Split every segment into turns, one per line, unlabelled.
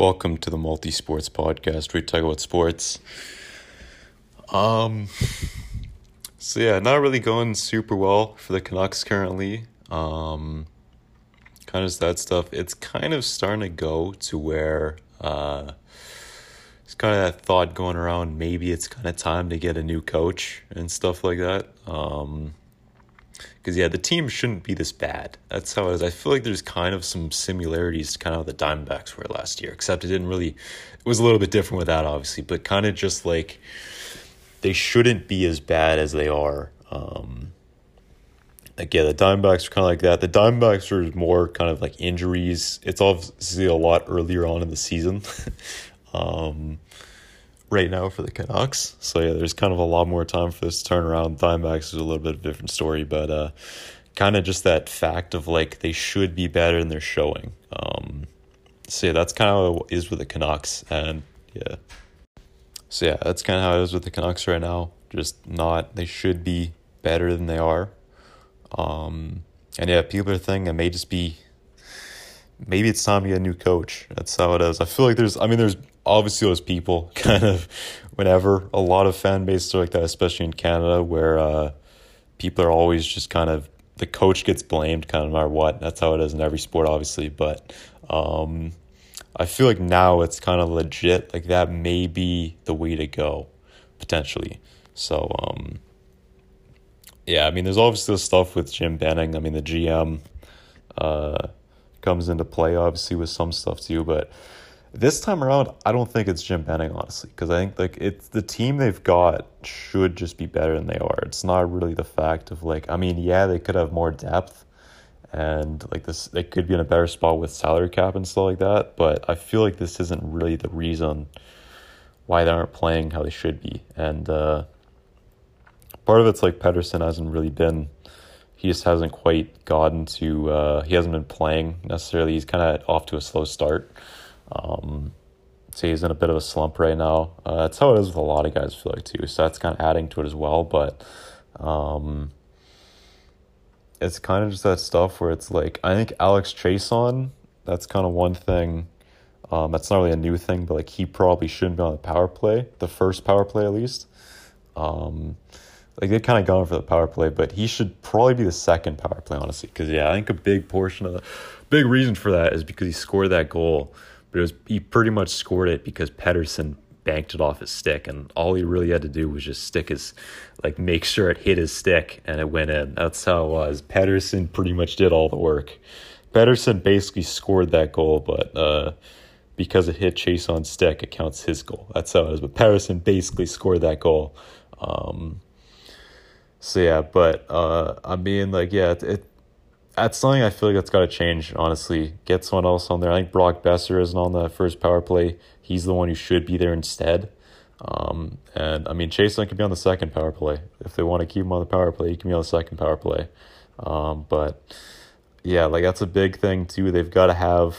Welcome to the Multi Sports Podcast. We talk about sports. Um, so yeah, not really going super well for the Canucks currently. Um, kind of that stuff. It's kind of starting to go to where uh, it's kind of that thought going around. Maybe it's kind of time to get a new coach and stuff like that. Um, because yeah, the team shouldn't be this bad. That's how it is. I feel like there's kind of some similarities to kind of the Diamondbacks were last year, except it didn't really. It was a little bit different with that, obviously, but kind of just like they shouldn't be as bad as they are. Um, like yeah, the Diamondbacks are kind of like that. The Diamondbacks are more kind of like injuries. It's obviously a lot earlier on in the season. um, right now for the Canucks. So yeah, there's kind of a lot more time for this turnaround. Diamondbacks is a little bit of a different story, but uh, kind of just that fact of like they should be better than they're showing. Um, so yeah, that's kind of how it is with the Canucks, and yeah. So yeah, that's kind of how it is with the Canucks right now. Just not they should be better than they are. Um, and yeah, people are thinking it may just be maybe it's time to get a new coach. That's how it is. I feel like there's I mean there's obviously those people kind of whenever a lot of fan bases are like that, especially in Canada, where uh, people are always just kind of the coach gets blamed kind of no matter what. That's how it is in every sport, obviously. But um, I feel like now it's kind of legit. Like that may be the way to go, potentially. So um, yeah, I mean, there's obviously stuff with Jim Benning. I mean, the GM uh, comes into play obviously with some stuff too, but this time around, I don't think it's Jim Benning, honestly, because I think like it's the team they've got should just be better than they are. It's not really the fact of like I mean, yeah, they could have more depth, and like this, they could be in a better spot with salary cap and stuff like that. But I feel like this isn't really the reason why they aren't playing how they should be, and uh, part of it's like Pettersson hasn't really been. He just hasn't quite gotten to. Uh, he hasn't been playing necessarily. He's kind of off to a slow start. Um, so he's in a bit of a slump right now. Uh, that's how it is with a lot of guys, I feel like, too. So that's kind of adding to it as well. But um, it's kind of just that stuff where it's like, I think Alex Chiasson, that's kind of one thing. Um, that's not really a new thing, but like he probably shouldn't be on the power play, the first power play at least. Um, like they've kind of gone for the power play, but he should probably be the second power play, honestly. Because yeah, I think a big portion of the big reason for that is because he scored that goal but it was he pretty much scored it because Pettersson banked it off his stick, and all he really had to do was just stick his, like, make sure it hit his stick and it went in. That's how it was. Pettersson pretty much did all the work. Pettersson basically scored that goal, but uh, because it hit Chiasson stick, it counts his goal. That's how it is. But Pettersson basically scored that goal. Um, so yeah, but uh, I mean, like, yeah, it, it that's something I feel like that's got to change, honestly. Get someone else on there. I think Brock Boeser isn't on the first power play. He's the one who should be there instead. Um, and I mean, Chiasson could be on the second power play. If they want to keep him on the power play, he can be on the second power play. Um, but yeah, like that's a big thing too. They've got to have,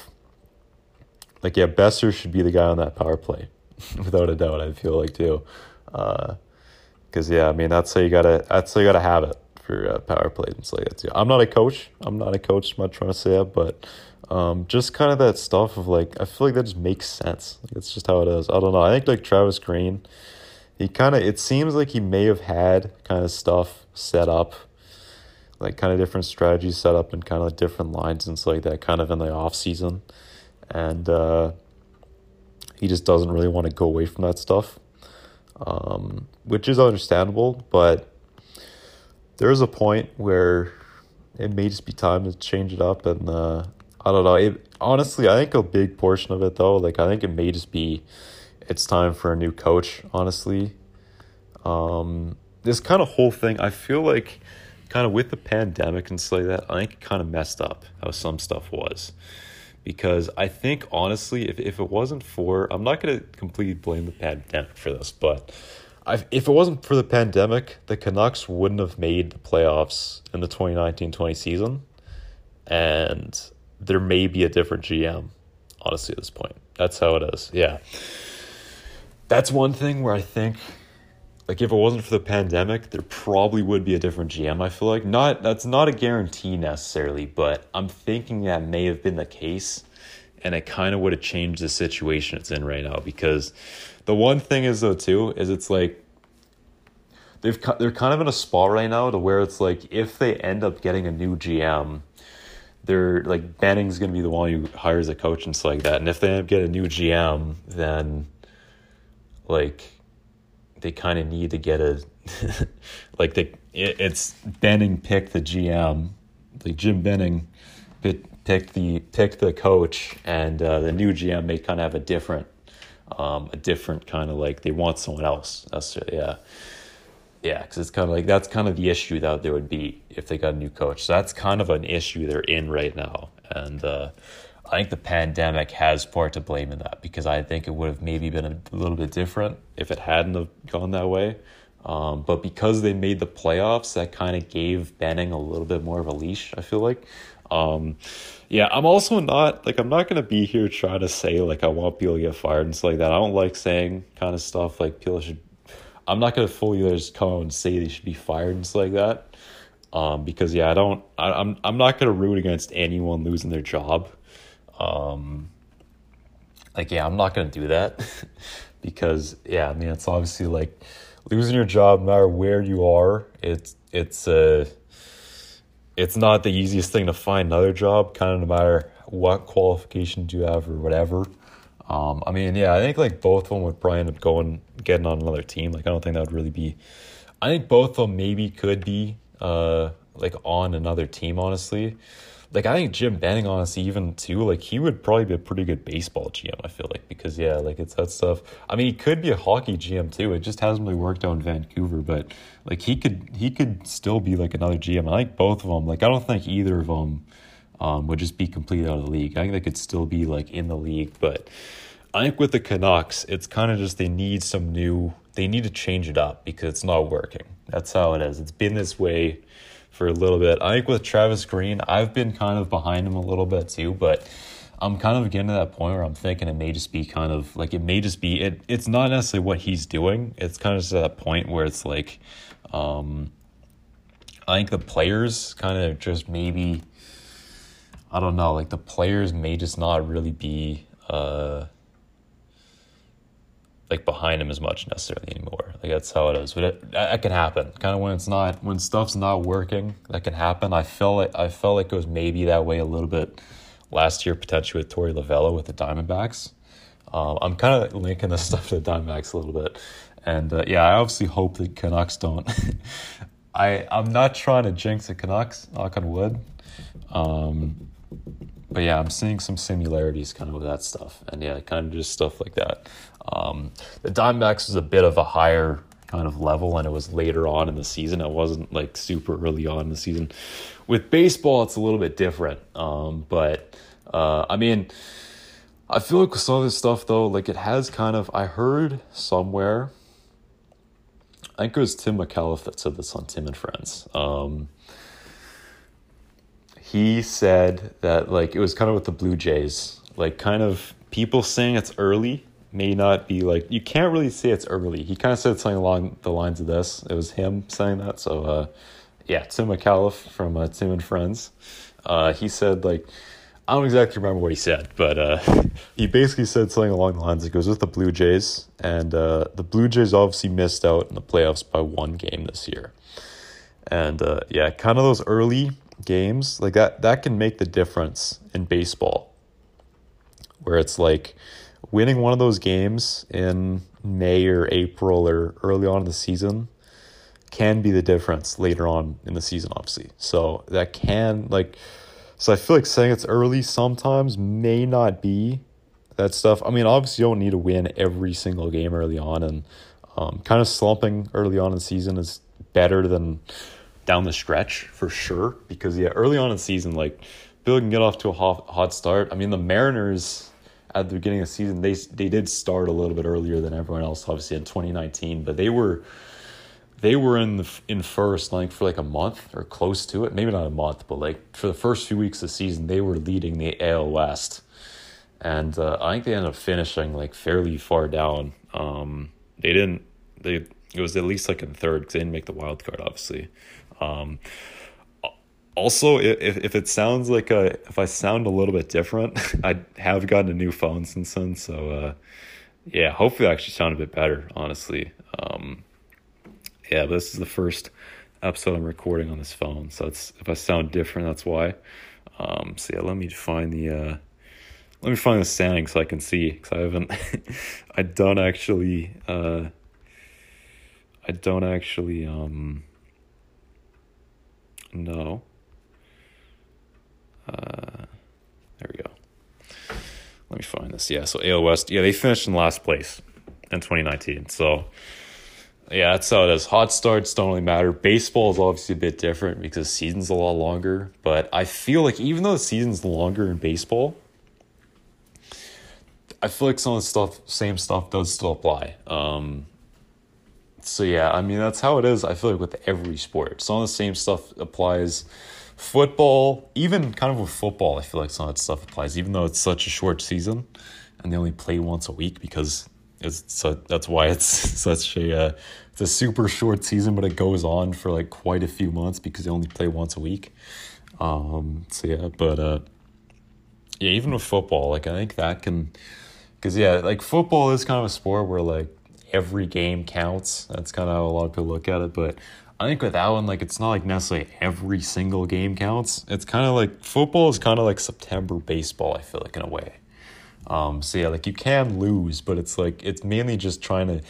like, yeah, Boeser should be the guy on that power play, without a doubt. I feel like too, because yeah, I mean that's how you gotta that's how you gotta have it for uh, power plays and stuff like that. I'm not a coach. I'm not a coach. I'm not trying to say that, but um, just kind of that stuff of like I feel like that just makes sense. Like, it's just how it is. I don't know. I think like Travis Green, he kind of it seems like he may have had kind of stuff set up, like kind of different strategies set up and kind of like different lines and stuff like that, kind of in the off season, and uh, he just doesn't really want to go away from that stuff. Um, which is understandable, but there is a point where it may just be time to change it up and uh, I don't know. It, honestly, I think a big portion of it though, like I think it may just be it's time for a new coach, honestly. Um, this kind of whole thing, I feel like kind of with the pandemic and stuff like that, I think it kind of messed up how some stuff was. Because I think honestly, if, if it wasn't for I'm not gonna completely blame the pandemic for this, but I, if it wasn't for the pandemic, the Canucks wouldn't have made the playoffs in the 2019-20 season, and there may be a different GM. Honestly, at this point, that's how it is. Yeah, that's one thing where I think, like, if it wasn't for the pandemic, there probably would be a different GM. I feel like not that's not a guarantee necessarily, but I'm thinking that may have been the case, and it kind of would have changed the situation it's in right now. Because the one thing is though too is it's like they've they're kind of in a spot right now to where it's like if they end up getting a new GM, they're like Benning's gonna be the one who hires a coach and stuff like that. And if they end up getting a new GM, then like they kind of need to get a like they it, it's Benning picked the GM, like Jim Benning picked the picked the coach, and uh, the new GM may kind of have a different um, a different kind of like they want someone else. That's yeah. Yeah, because it's kind of like that's kind of the issue that there would be if they got a new coach. So that's kind of an issue they're in right now, and uh, I think the pandemic has part to blame in that because I think it would have maybe been a little bit different if it hadn't have gone that way. Um, but because they made the playoffs, that kind of gave Benning a little bit more of a leash. I feel like. Um, yeah, I'm also not like I'm not gonna be here trying to say like I want people to get fired and stuff like that. I don't like saying kind of stuff like people should I'm not gonna fully just come and say they should be fired and stuff like that. Um, because yeah, I don't. I, I'm I'm not gonna root against anyone losing their job. Um, like yeah, I'm not gonna do that because yeah, I mean it's obviously like losing your job, no matter where you are. It's it's uh it's not the easiest thing to find another job, kind of no matter what qualifications you have or whatever. Um, I mean, yeah, I think like both of them would probably end up going getting on another team. Like, I don't think that would really be. I think both of them maybe could be uh like on another team. Honestly, like I think Jim Benning, honestly, even too, like he would probably be a pretty good baseball GM. I feel like because yeah, like it's that stuff. I mean, he could be a hockey GM too. It just hasn't really worked out in Vancouver, but like he could he could still be like another GM. I think both of them. Like I don't think either of them um, would just be completely out of the league. I think they could still be like in the league, but I think with the Canucks, it's kind of just they need some new, they need to change it up because it's not working. That's how it is. It's been this way for a little bit. I think with Travis Green, I've been kind of behind him a little bit too, but I'm kind of getting to that point where I'm thinking it may just be kind of like it may just be it. It's not necessarily what he's doing. It's kind of just that point where it's like, um, I think the players kind of just maybe, I don't know, like the players may just not really be. Uh, like behind him as much necessarily anymore. Like that's how it is. But it, that can happen. Kind of when it's not when stuff's not working, that can happen. I felt like I felt like it was maybe that way a little bit last year, potentially with Torey Lovullo with the Diamondbacks. Um, I'm kind of linking this stuff to the Diamondbacks a little bit, and uh, yeah, I obviously hope the Canucks don't. I I'm not trying to jinx the Canucks, knock on wood. Um, but yeah, I'm seeing some similarities kind of with that stuff, and yeah, kind of just stuff like that. Um, the Diamondbacks was a bit of a higher kind of level, and it was later on in the season. It wasn't like super early on in the season. With baseball, it's a little bit different, um, but uh, I mean, I feel like with some of this stuff though, like it has kind of. I heard somewhere. I think it was Tim Micallef that said this on Tim and Friends. Um, he said that like it was kind of with the Blue Jays, like kind of people saying it's early may not be like you can't really say it's early. He kind of said something along the lines of this. It was him saying that. So uh, yeah, Tim Micallef from uh, Tim and Friends. Uh, he said like I don't exactly remember what he said, but uh, he basically said something along the lines. It goes with the Blue Jays, and uh, the Blue Jays obviously missed out in the playoffs by one game this year. And uh, yeah, kind of those early games like that that can make the difference in baseball where it's like winning one of those games in May or April or early on in the season can be the difference later on in the season obviously so that can like so I feel like saying it's early sometimes may not be that stuff I mean obviously you don't need to win every single game early on and um, kind of slumping early on in the season is better than down the stretch for sure. Because yeah, early on in the season, like Bill can get off to a hot, hot start. I mean, the Mariners at the beginning of the season, they they did start a little bit earlier than everyone else, obviously in 2019, but they were they were in the in first like for like a month or close to it, maybe not a month, but like for the first few weeks of the season, they were leading the AL West, and uh, I think they ended up finishing like fairly far down. Um, they didn't they it was at least like in third because they didn't make the wild card, obviously. Um, also, if if it sounds like a if I sound a little bit different, I have gotten a new phone since then, so uh, yeah, hopefully I actually sound a bit better. Honestly, um, yeah, but this is the first episode I'm recording on this phone, so it's if I sound different, that's why. Um, so yeah, let me find the uh, let me find the standing so I can see because I haven't I don't actually uh, I don't actually um know. Uh, there we go. Let me find this. Yeah, so AL West. Yeah, they finished in last place in 2019. So yeah, that's how it is. Hot starts don't really matter. Baseball is obviously a bit different because season's a lot longer. But I feel like even though the season's longer in baseball, I feel like some of the stuff, same stuff, does still apply. Um, so yeah, I mean that's how it is. I feel like with every sport, some of the same stuff applies. Football, even kind of with football, I feel like some of that stuff applies, even though it's such a short season, and they only play once a week because it's so that's why it's such a uh, it's a super short season, but it goes on for like quite a few months because they only play once a week. Um, so yeah, but uh, yeah, even with football, like I think that can, because yeah, like football is kind of a sport where like every game counts. That's kind of how a lot of people look at it. But I think with that one, like it's not like necessarily every single game counts. It's kind of like football is kind of like September baseball. I feel like in a way. Um, so yeah, like you can lose, but it's like it's mainly just trying to.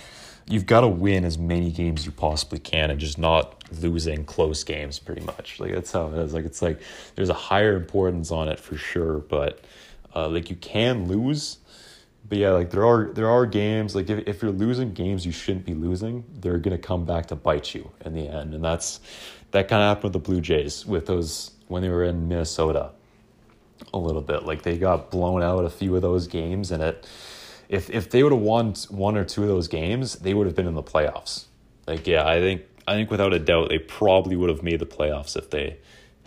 You've got to win as many games you possibly can, and just not losing close games. Pretty much, like that's how it is. Like it's like there's a higher importance on it for sure, but uh, like you can lose but yeah, like there are there are games like if if you're losing games you shouldn't be losing, they're gonna come back to bite you in the end, and that's that kind of happened with the Blue Jays with those when they were in Minnesota a little bit. Like they got blown out a few of those games, and it if if they would have won one or two of those games, they would have been in the playoffs. Like yeah, I think I think without a doubt they probably would have made the playoffs if they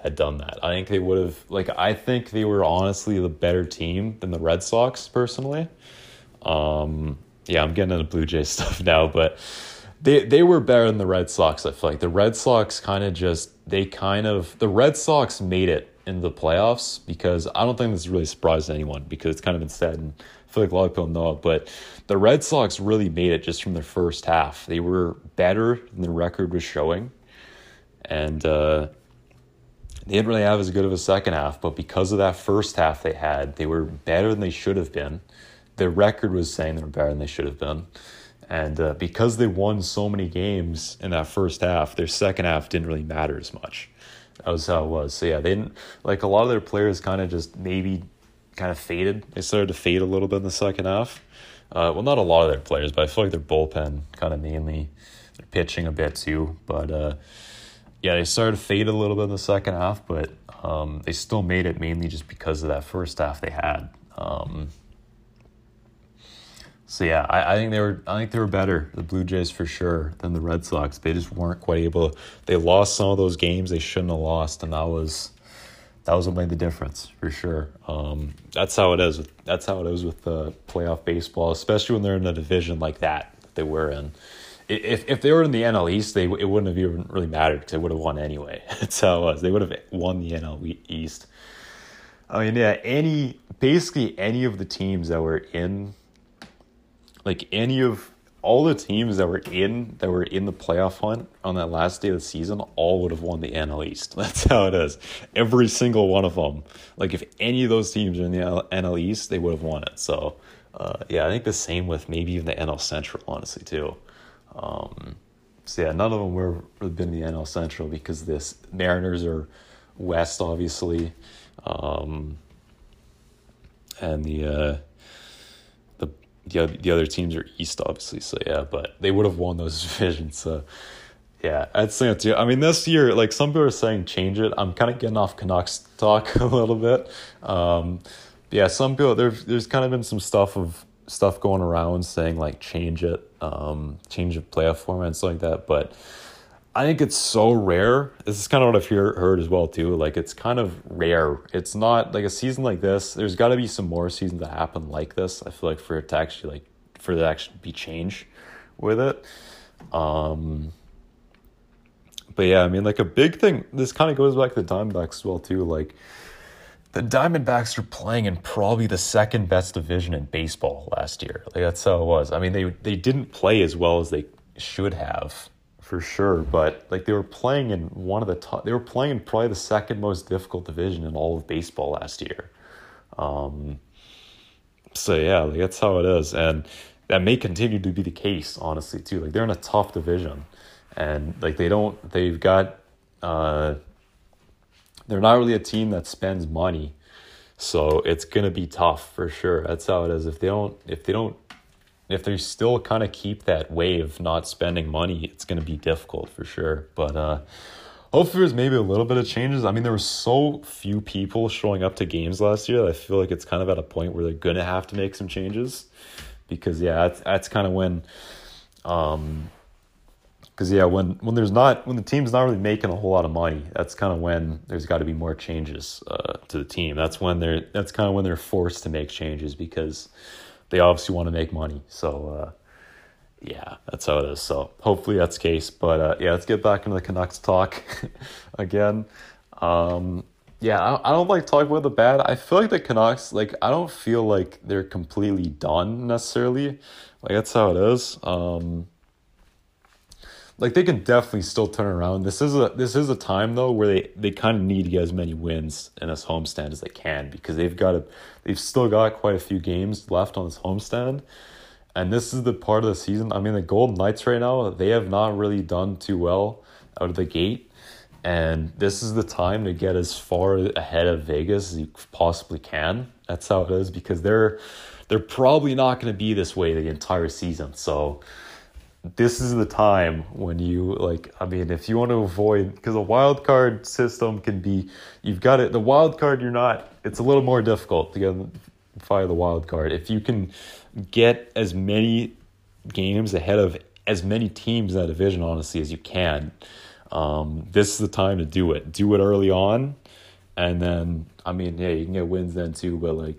had done that. I think they would have like I think they were honestly the better team than the Red Sox personally. Um, yeah, I'm getting into Blue Jays stuff now, but they they were better than the Red Sox. I feel like the Red Sox kind of just they kind of the Red Sox made it in the playoffs because I don't think this really surprised anyone because it's kind of been said and I feel like a lot of people know it, but the Red Sox really made it just from their first half. They were better than the record was showing, and. uh they didn't really have as good of a second half, but because of that first half they had, they were better than they should have been. Their record was saying they were better than they should have been. And uh, because they won so many games in that first half, their second half didn't really matter as much. That was how it was. So yeah, they didn't like a lot of their players kind of just maybe kind of faded. They started to fade a little bit in the second half. Uh, well, not a lot of their players, but I feel like their bullpen kind of mainly. They're pitching a bit too, but uh, yeah, they started to fade a little bit in the second half, but um, they still made it mainly just because of that first half they had. Um, so yeah, I, I think they were I think they were better, the Blue Jays for sure, than the Red Sox. They just weren't quite able. They lost some of those games they shouldn't have lost, and that was that was what made the difference for sure. Um, that's how it is. With, that's how it is with the playoff baseball, especially when they're in a division like that, that they were in if if they were in the NL East, they it wouldn't have even really mattered because they would have won anyway. That's how it was. They would have won the NL East. I mean, yeah, any basically any of the teams that were in, like any of all the teams that were in that were in the playoff hunt on that last day of the season, all would have won the NL East. That's how it is. Every single one of them. Like if any of those teams are in the NL East, they would have won it. So, uh, yeah, I think the same with maybe even the NL Central, honestly too. Um, so yeah, none of them were been in the NL Central because this Mariners are West, obviously, um, and the uh, the the the other teams are East, obviously. So yeah, but they would have won those divisions. So yeah, I'd say it too. I mean, this year, like some people are saying, change it. I'm kind of getting off Canucks talk a little bit. Um, yeah, some people there's there's kind of been some stuff of stuff going around saying like change it, um, change of playoff format and stuff like that. But I think it's so rare. This is kind of what I've hear, heard as well too. Like it's kind of rare. It's not like a season like this. There's got to be some more seasons that happen like this. I feel like for it to actually like for there to actually be change with it. Um, but yeah, I mean, like a big thing. This kind of goes back to the Diamondbacks as well too. Like the Diamondbacks are playing in probably the second best division in baseball last year. Like that's how it was. I mean, they they didn't play as well as they should have for sure, but like they were playing in one of the top. They were playing in probably the second most difficult division in all of baseball last year. Um, so yeah, like that's how it is, and that may continue to be the case, honestly, too. Like they're in a tough division, and like they don't, they've got, uh, they're not really a team that spends money, so it's gonna be tough for sure. That's how it is. If they don't, if they don't, if they still kind of keep that wave, not spending money, it's gonna be difficult for sure. But uh, hopefully, there's maybe a little bit of changes. I mean, there were so few people showing up to games last year. I feel like it's kind of at a point where they're gonna have to make some changes because yeah, that's, that's kind of when, um, because yeah, when when there's not when the team's not really making a whole lot of money, that's kind of when there's got to be more changes uh, to the team. That's when they're that's kind of when they're forced to make changes because they obviously want to make money. So uh, yeah, that's how it is. So hopefully that's the case. But uh, yeah, let's get back into the Canucks talk again. Um, yeah, I, I don't like talking about the bad. I feel like the Canucks, like I don't feel like they're completely done necessarily. Like that's how it is. Um, like they can definitely still turn around. This is a this is a time though where they they kind of need to get as many wins in this homestand as they can because they've got a they've still got quite a few games left on this homestand. And this is the part of the season. I mean, the Golden Knights right now, they have not really done too well out of the gate. And this is the time to get as far ahead of Vegas as you possibly can. That's how it is because they're they're probably not going to be this way the entire season. So this is the time when you like i mean if you want to avoid because a wild card system can be you've got it the wild card you're not it's a little more difficult to get fire the wild card. If you can get as many games ahead of as many teams in that division honestly as you can um, this is the time to do it. Do it early on and then i mean yeah you can get wins then too but like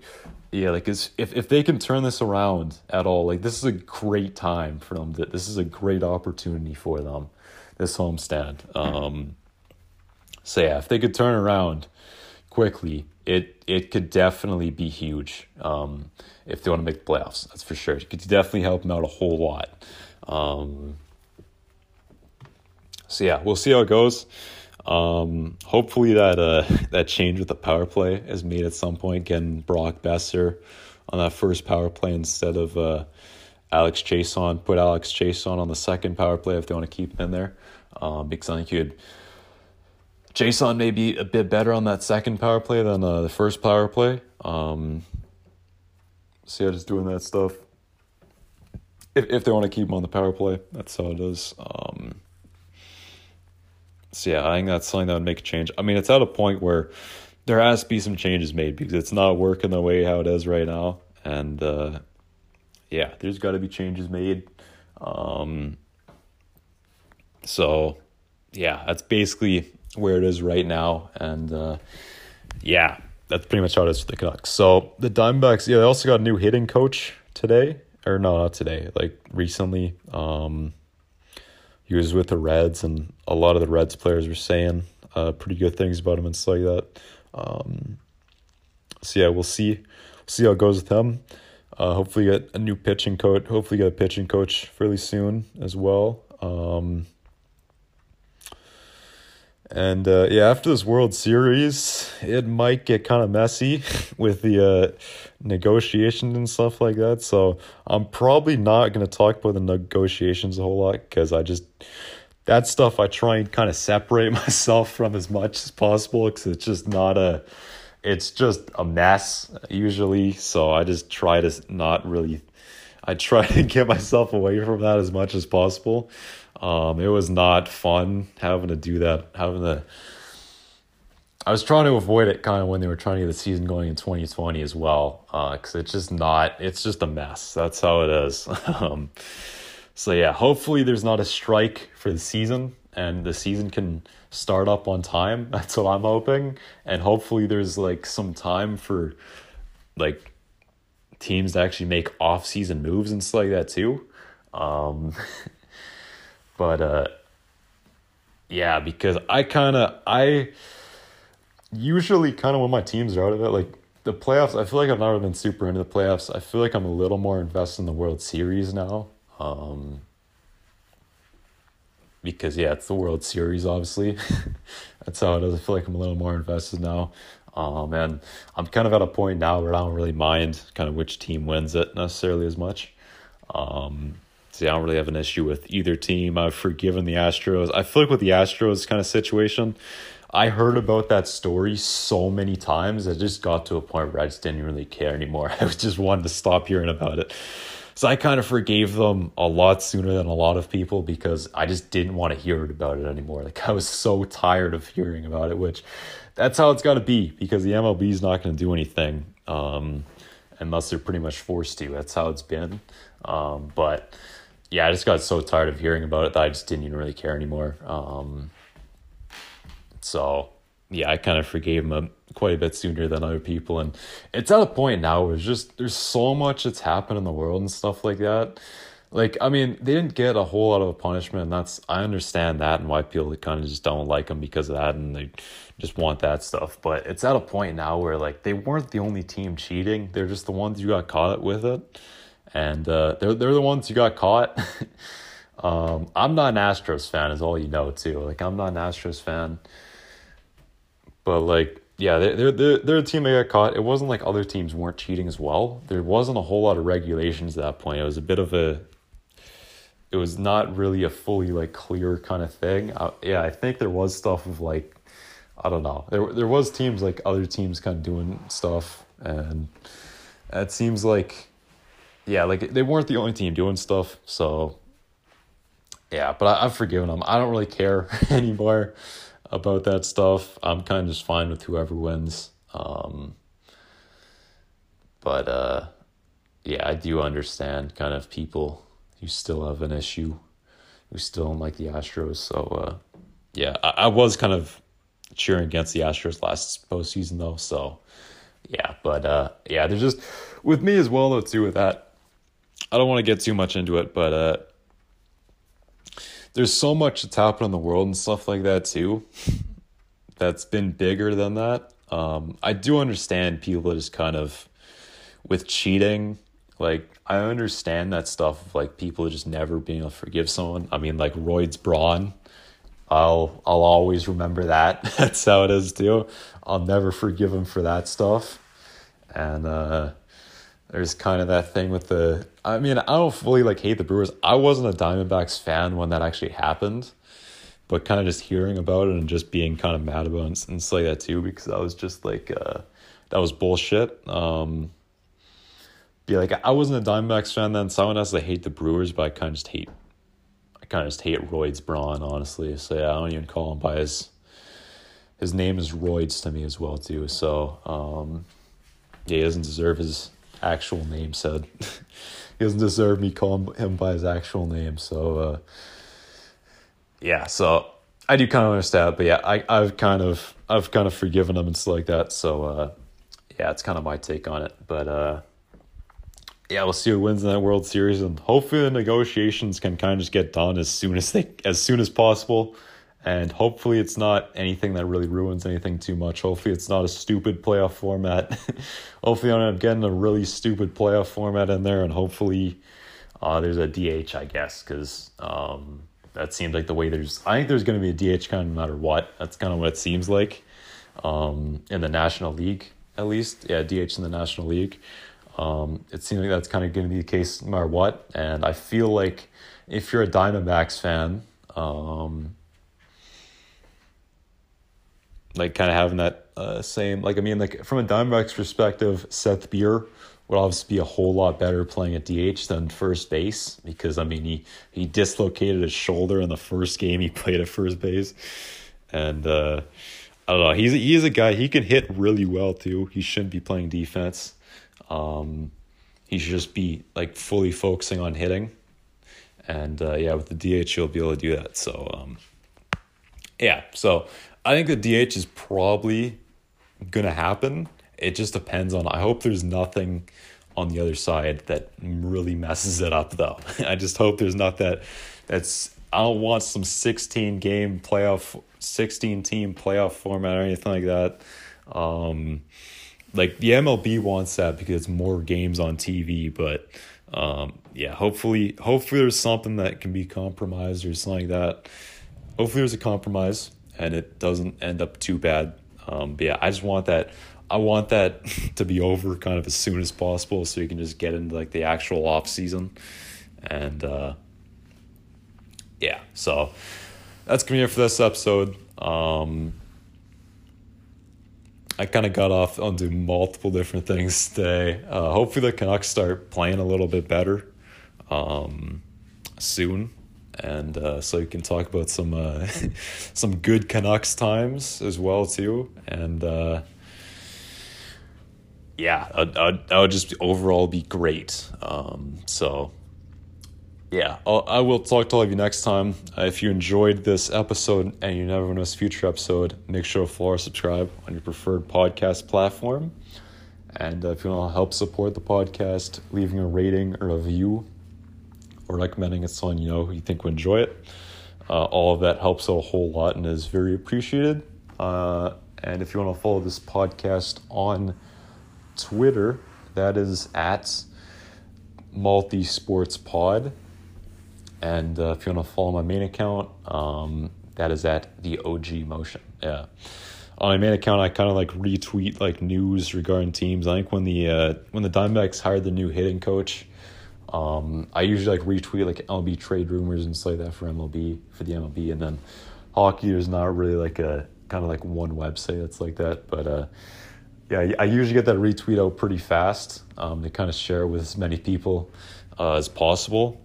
yeah, like if if they can turn this around at all, like this is a great time for them. This is a great opportunity for them, this homestand. Um, so yeah, if they could turn around quickly, it it could definitely be huge. Um, if they want to make the playoffs, that's for sure. It could definitely help them out a whole lot. Um, so yeah, we'll see how it goes. Um, hopefully that uh, that change with the power play is made at some point, getting Brock Boeser on that first power play instead of uh, Alex Chiasson. Put Alex Chiasson on the second power play if they want to keep him in there, um, because I think you'd Chiasson may be a bit better on that second power play than uh, the first power play. Um, so yeah, just doing that stuff. If if they want to keep him on the power play, that's how it is. Um, so yeah, I think that's something that would make a change. I mean, it's at a point where there has to be some changes made because it's not working the way how it is right now, and uh, yeah, there's got to be changes made. Um, so yeah, that's basically where it is right now, and uh, yeah, that's pretty much how it is for the Canucks. So the Diamondbacks, yeah, they also got a new hitting coach today, or no, not today, like recently. Um, he was with the Reds, and a lot of the Reds players were saying uh, pretty good things about him and stuff like that. Um, so yeah, we'll see, we'll see how it goes with him. Uh, hopefully, get a new pitching coach. Hopefully, get a pitching coach fairly soon as well. Um, and uh, yeah, after this World Series, it might get kind of messy with the uh, negotiations and stuff like that. So I'm probably not going to talk about the negotiations a whole lot because I just that stuff I try and kind of separate myself from as much as possible because it's just not a it's just a mess usually. So I just try to not really I try to get myself away from that as much as possible. Um, it was not fun having to do that, having to. I was trying to avoid it kind of when they were trying to get the season going in 2020 as well, because uh, it's just not, it's just a mess. That's how it is. um, so, yeah, hopefully there's not a strike for the season and the season can start up on time. That's what I'm hoping. And hopefully there's like some time for like teams to actually make off season moves and stuff like that too. Um, But uh, yeah, because I kind of I usually kind of when my teams are out of it, like the playoffs. I feel like I've never been super into the playoffs. I feel like I'm a little more invested in the World Series now. Um, because yeah, it's the World Series, obviously. That's how it is. I feel like I'm a little more invested now. Um, and I'm kind of at a point now where I don't really mind kind of which team wins it necessarily as much. Um, See, I don't really have an issue with either team. I've forgiven the Astros. I feel like with the Astros kind of situation, I heard about that story so many times. I just got to a point where I just didn't really care anymore. I just wanted to stop hearing about it. So I kind of forgave them a lot sooner than a lot of people because I just didn't want to hear about it anymore. Like I was so tired of hearing about it, which that's how it's got to be because the MLB is not going to do anything um, unless they're pretty much forced to. That's how it's been. Um, but yeah, I just got so tired of hearing about it that I just didn't even really care anymore. Um, so yeah, I kind of forgave him quite a bit sooner than other people, and it's at a point now where it's just there's so much that's happened in the world and stuff like that. Like, I mean, they didn't get a whole lot of a punishment, and that's I understand that and why people kind of just don't like them because of that, and they just want that stuff. But it's at a point now where like they weren't the only team cheating; they're just the ones who got caught with it and uh, they're they're the ones who got caught. um, I'm not an Astros fan, is all you know too. Like I'm not an Astros fan, but like yeah, they're they're they're a team that got caught. It wasn't like other teams weren't cheating as well. There wasn't a whole lot of regulations at that point. It was a bit of a. It was not really a fully like clear kind of thing. Uh, yeah, I think there was stuff of like, I don't know. There there was teams like other teams kind of doing stuff, and it seems like yeah, like they weren't the only team doing stuff. So yeah, but I, I've forgiven them. I don't really care anymore about that stuff. I'm kind of just fine with whoever wins. Um, but uh, yeah, I do understand kind of people who still have an issue, who still don't like the Astros. So uh, yeah, I, I was kind of cheering against the Astros last postseason though. So yeah, but uh, yeah, there's just with me as well though too with that I don't want to get too much into it, but uh, there's so much that's happened in the world and stuff like that too. That's been bigger than that. Um, I do understand people just kind of with cheating. Like I understand that stuff. Like people just never being able to forgive someone. I mean, like Royds Braun. I'll I'll always remember that. That's how it is too. I'll never forgive him for that stuff. And uh, there's kind of that thing with the I mean, I don't fully like hate the Brewers. I wasn't a Diamondbacks fan when that actually happened, but kind of just hearing about it and just being kind of mad about it and, like that too, because I was just like, uh, that was bullshit. Um, be like, I wasn't a Diamondbacks fan then. Someone else, to hate the Brewers, but I kind of just hate, I kind of just hate Royds Braun, honestly. So yeah, I don't even call him by his, his name is Royds to me as well too. So, um, yeah, he doesn't deserve his actual name said. he doesn't deserve me calling him by his actual name. So, uh, yeah, so I do kind of understand, but yeah, I, I've kind of I've kind of forgiven him and stuff like that. So, uh, yeah, it's kind of my take on it. But uh, yeah, we'll see who wins in that World Series, and hopefully the negotiations can kind of just get done as soon as they as soon as possible and hopefully it's not anything that really ruins anything too much. Hopefully it's not a stupid playoff format. hopefully I'm getting a really stupid playoff format in there, and hopefully uh, there's a DH, I guess, because um, that seems like the way there's. I think there's going to be a DH kind of no matter what. That's kind of what it seems like um, in the National League, at least. Yeah, DH in the National League. Um, it seems like that's kind of going to be the case no matter what. And I feel like if you're a Diamondbacks fan, um, like kind of having that uh, same like I mean like from a Diamondbacks perspective, Seth Beer would obviously be a whole lot better playing at DH than first base because I mean he he dislocated his shoulder in the first game he played at first base, and uh, I don't know he's he's a guy he can hit really well too. He shouldn't be playing defense. Um, he should just be like fully focusing on hitting, and uh, yeah, with the DH he'll be able to do that. So um, yeah, so I think the DH is probably gonna happen. It just depends on. I hope there's nothing on the other side that really messes it up, though. I just hope there's not that. That's I don't want some 16 game playoff, 16 team playoff format or anything like that. Um, like the MLB wants that because it's more games on TV, but um, yeah, hopefully, hopefully there's something that can be compromised or something like that. Hopefully there's a compromise and it doesn't end up too bad. Um, but yeah, I just want that. I want that to be over kind of as soon as possible, so you can just get into like the actual off season, and uh, yeah. So that's gonna be it for this episode. Um, I kind of got off onto multiple different things today. Uh, hopefully, the Canucks start playing a little bit better um, soon, and uh, so you can talk about some uh, some good Canucks times as well too. And uh, yeah, that would just overall be great. Um, so yeah, I'll, I will talk to all of you next time. Uh, if you enjoyed this episode and you never miss future episode, make sure to follow or subscribe on your preferred podcast platform. And uh, if you want to help support the podcast, leaving a rating or a review or recommending it to someone you know who you think would enjoy it, uh, all of that helps a whole lot and is very appreciated. Uh, and if you want to follow this podcast on Twitter, that is at Multi Sports Pod. And uh, if you want to follow my main account, um, that is at the OG Motion. Yeah. On my main account, I kind of like retweet like news regarding teams. I think when the uh, when the Diamondbacks hired the new hitting coach, um, I usually like retweet like MLB trade rumors and stuff like that for MLB for the MLB, and then hockey is not really like a kind of like one website that's like that. But uh, yeah, I usually get that retweet out pretty fast um, to kind of share with as many people uh, as possible.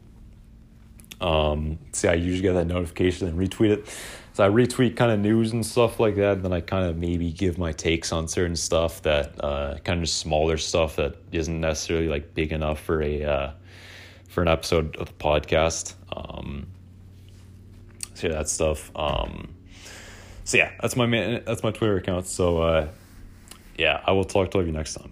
Um, see, I usually get that notification and retweet it. So I retweet kind of news and stuff like that. And then I kind of maybe give my takes on certain stuff that uh, kind of smaller stuff that isn't necessarily like big enough for a uh, for an episode of the podcast. Um, so yeah, that stuff. Um, so yeah, that's my man. That's my Twitter account. So uh, yeah, I will talk to you next time.